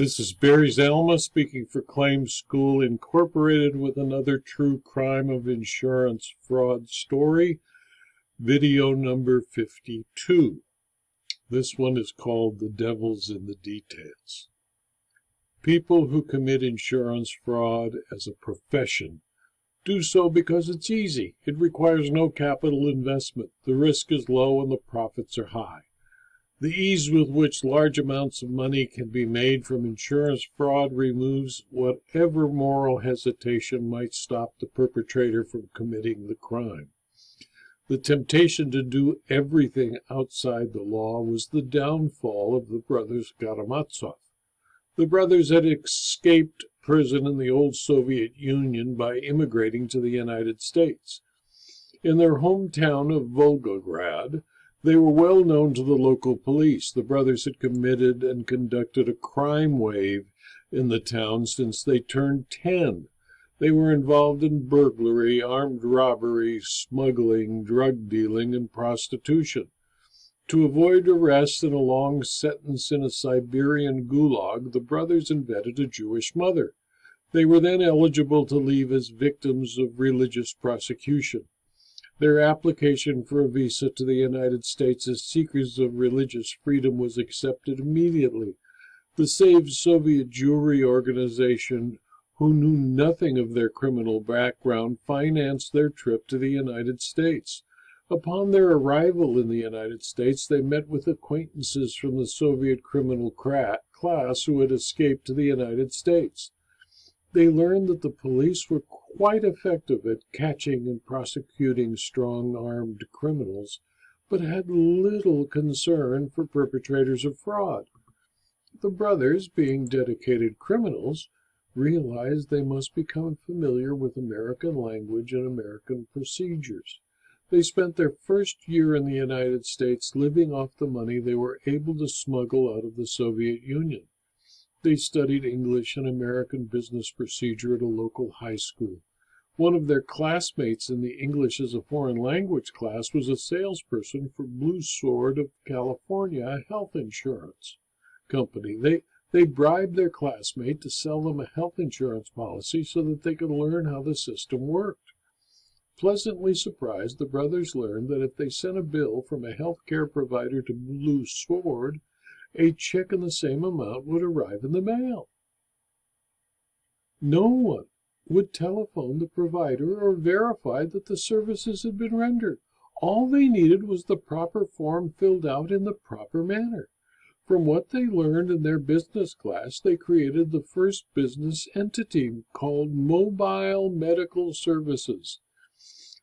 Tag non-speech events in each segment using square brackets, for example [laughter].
This is Barry Zalma speaking for Claims School Incorporated with another true crime of insurance fraud story, video number 52. This one is called The Devil's in the Details. People who commit insurance fraud as a profession do so because it's easy. It requires no capital investment. The risk is low and the profits are high. The ease with which large amounts of money can be made from insurance fraud removes whatever moral hesitation might stop the perpetrator from committing the crime. The temptation to do everything outside the law was the downfall of the brothers Karamazov. The brothers had escaped prison in the old Soviet Union by immigrating to the United States. In their hometown of Volgograd, they were well known to the local police. The brothers had committed and conducted a crime wave in the town since they turned 10. They were involved in burglary, armed robbery, smuggling, drug dealing, and prostitution. To avoid arrest and a long sentence in a Siberian gulag, the brothers invented a Jewish mother. They were then eligible to leave as victims of religious prosecution. Their application for a visa to the United States as seekers of religious freedom was accepted immediately. The Save Soviet Jewry organization, who knew nothing of their criminal background, financed their trip to the United States. Upon their arrival in the United States, they met with acquaintances from the Soviet criminal class who had escaped to the United States. They learned that the police were quite effective at catching and prosecuting strong armed criminals, but had little concern for perpetrators of fraud. The brothers, being dedicated criminals, realized they must become familiar with American language and American procedures. They spent their first year in the United States living off the money they were able to smuggle out of the Soviet Union. They studied English and American business procedure at a local high school. One of their classmates in the English as a foreign language class was a salesperson for Blue Sword of California, health insurance company. They they bribed their classmate to sell them a health insurance policy so that they could learn how the system worked. Pleasantly surprised, the brothers learned that if they sent a bill from a health care provider to Blue Sword, a check in the same amount would arrive in the mail. No one would telephone the provider or verify that the services had been rendered. All they needed was the proper form filled out in the proper manner. From what they learned in their business class, they created the first business entity called Mobile Medical Services.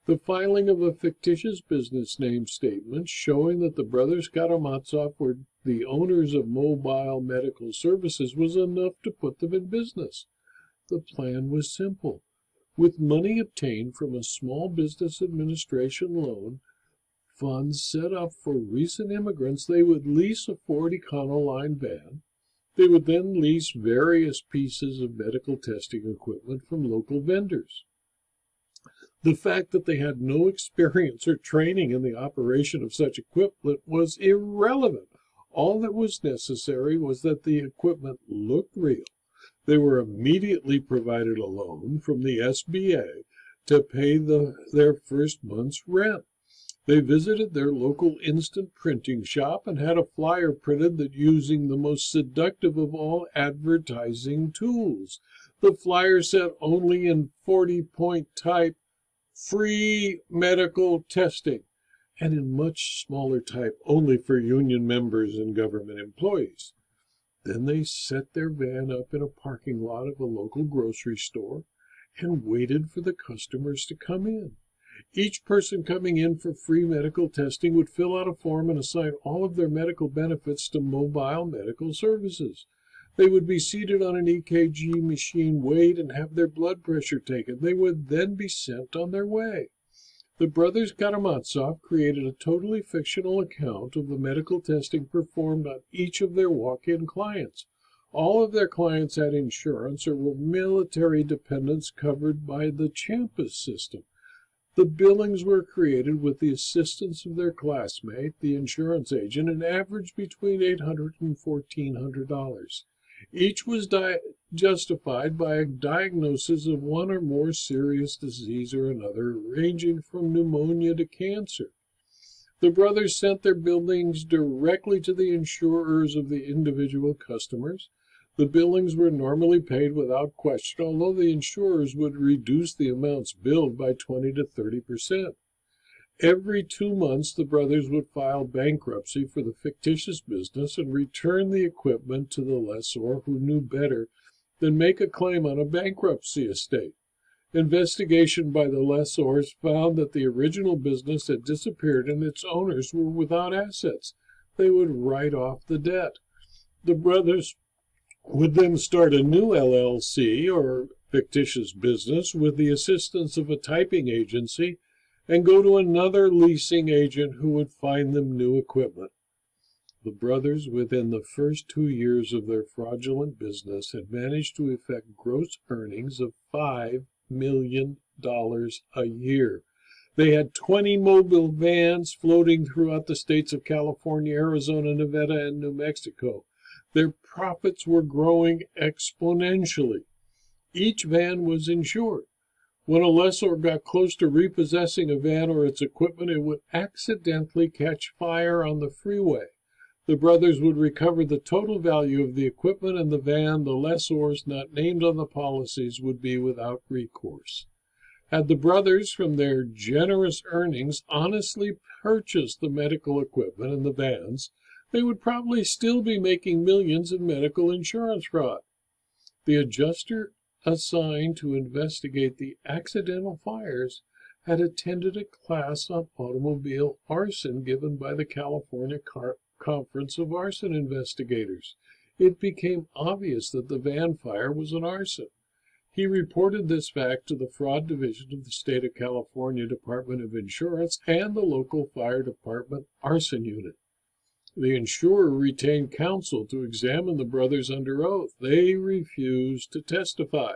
The filing of a fictitious business name statement showing that the brothers Karamazov were the owners of mobile medical services was enough to put them in business. The plan was simple. With money obtained from a small business administration loan funds set up for recent immigrants, they would lease a Ford Econoline van. They would then lease various pieces of medical testing equipment from local vendors. The fact that they had no [laughs] experience or training in the operation of such equipment was irrelevant. All that was necessary was that the equipment looked real. They were immediately provided a loan from the SBA to pay the, their first month's rent. They visited their local instant printing shop and had a flyer printed that using the most seductive of all advertising tools. The flyer said only in 40 point type free medical testing, and in much smaller type only for union members and government employees. Then they set their van up in a parking lot of a local grocery store and waited for the customers to come in. Each person coming in for free medical testing would fill out a form and assign all of their medical benefits to mobile medical services. They would be seated on an EKG machine, weighed, and have their blood pressure taken. They would then be sent on their way. The brothers Karamazov created a totally fictional account of the medical testing performed on each of their walk-in clients. All of their clients had insurance or were military dependents covered by the CHAMPUS system. The billings were created with the assistance of their classmate, the insurance agent, and averaged between $800 and $1,400. Each was justified by a diagnosis of one or more serious disease or another, ranging from pneumonia to cancer. The brothers sent their billings directly to the insurers of the individual customers. The billings were normally paid without question, although the insurers would reduce the amounts billed by 20 to 30 percent. Every two months, the brothers would file bankruptcy for the fictitious business and return the equipment to the lessor who knew better than make a claim on a bankruptcy estate. Investigation by the lessors found that the original business had disappeared and its owners were without assets. They would write off the debt. The brothers would then start a new LLC or fictitious business with the assistance of a typing agency and go to another leasing agent who would find them new equipment. The brothers, within the first two years of their fraudulent business, had managed to effect gross earnings of five million dollars a year. They had 20 mobile vans floating throughout the states of California, Arizona, Nevada, and New Mexico. Their profits were growing exponentially. Each van was insured. When a lessor got close to repossessing a van or its equipment, it would accidentally catch fire on the freeway. The brothers would recover the total value of the equipment and the van. The lessors not named on the policies would be without recourse. Had the brothers, from their generous earnings, honestly purchased the medical equipment and the vans, they would probably still be making millions in medical insurance fraud. The adjuster assigned to investigate the accidental fires had attended a class on automobile arson given by the California Car- conference of arson investigators. It became obvious that the van fire was an arson. He reported this fact to the Fraud Division of the State of California Department of Insurance and the local fire department arson unit. The insurer retained counsel to examine the brothers under oath. They refused to testify.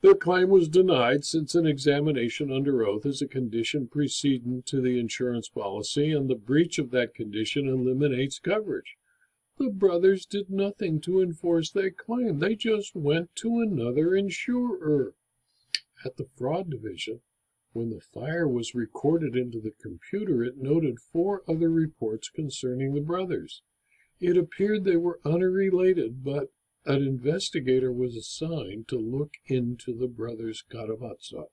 Their claim was denied since an examination under oath is a condition precedent to the insurance policy, and the breach of that condition eliminates coverage. The brothers did nothing to enforce their claim. They just went to another insurer. At the fraud division, when the fire was recorded into the computer, it noted four other reports concerning the brothers. It appeared they were unrelated, but an investigator was assigned to look into the brothers Karamazov.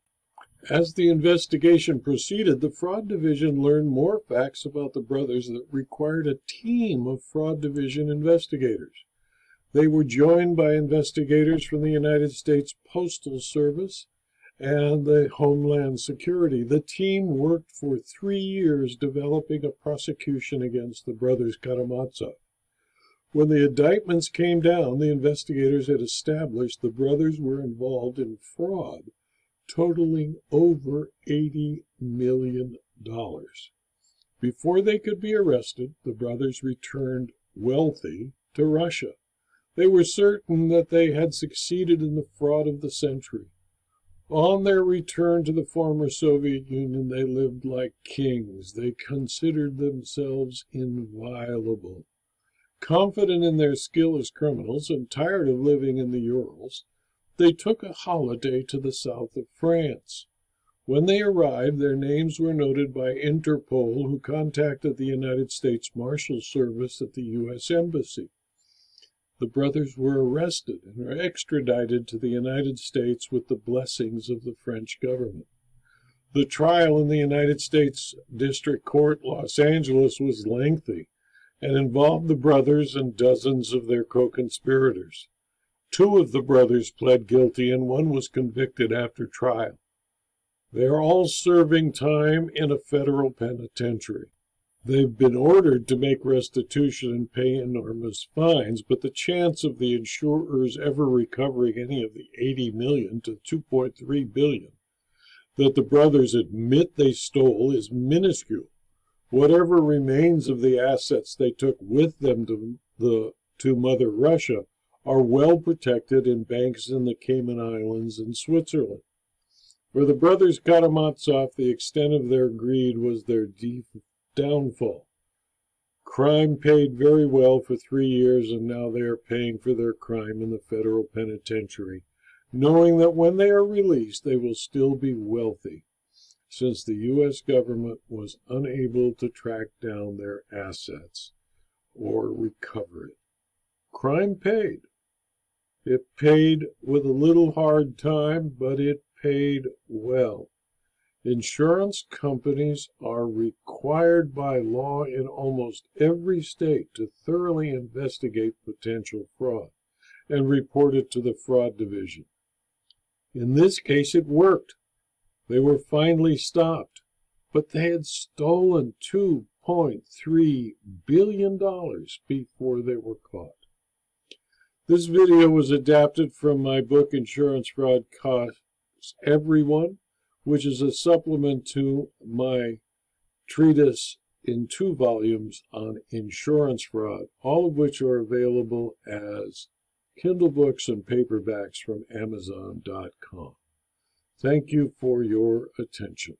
As the investigation proceeded, the Fraud Division learned more facts about the brothers that required a team of Fraud Division investigators. They were joined by investigators from the United States Postal Service and the Homeland Security. The team worked for three years developing a prosecution against the brothers Karamazov. When the indictments came down, the investigators had established the brothers were involved in fraud totaling over $80 million. Before they could be arrested, the brothers returned wealthy to Russia. They were certain that they had succeeded in the fraud of the century. On their return to the former Soviet Union, they lived like kings. They considered themselves inviolable. Confident in their skill as criminals and tired of living in the Urals, they took a holiday to the south of France. When they arrived, their names were noted by Interpol, who contacted the United States Marshal Service at the U.S. Embassy. The brothers were arrested and were extradited to the United States with the blessings of the French government. The trial in the United States District Court, Los Angeles, was lengthy and involved the brothers and dozens of their co conspirators. Two of the brothers pled guilty, and one was convicted after trial. They are all serving time in a federal penitentiary. They've been ordered to make restitution and pay enormous fines, but the chance of the insurers ever recovering any of the 80 million to 2.3 billion that the brothers admit they stole is minuscule. Whatever remains of the assets they took with them to the to Mother Russia are well protected in banks in the Cayman Islands and Switzerland. For the brothers Karamazov, the extent of their greed was their deep downfall. Crime paid very well for three years, and now they are paying for their crime in the federal penitentiary, knowing that when they are released they will still be wealthy, since the U.S. government was unable to track down their assets or recover it. Crime paid. It paid with a little hard time, but it paid well. Insurance companies are required by law in almost every state to thoroughly investigate potential fraud and report it to the fraud division. In this case, it worked. They were finally stopped, but they had stolen $2.3 billion before they were caught. This video was adapted from my book Insurance Fraud Costs Everyone which is a supplement to my treatise in two volumes on insurance fraud, all of which are available as Kindle books and paperbacks from Amazon.com. Thank you for your attention.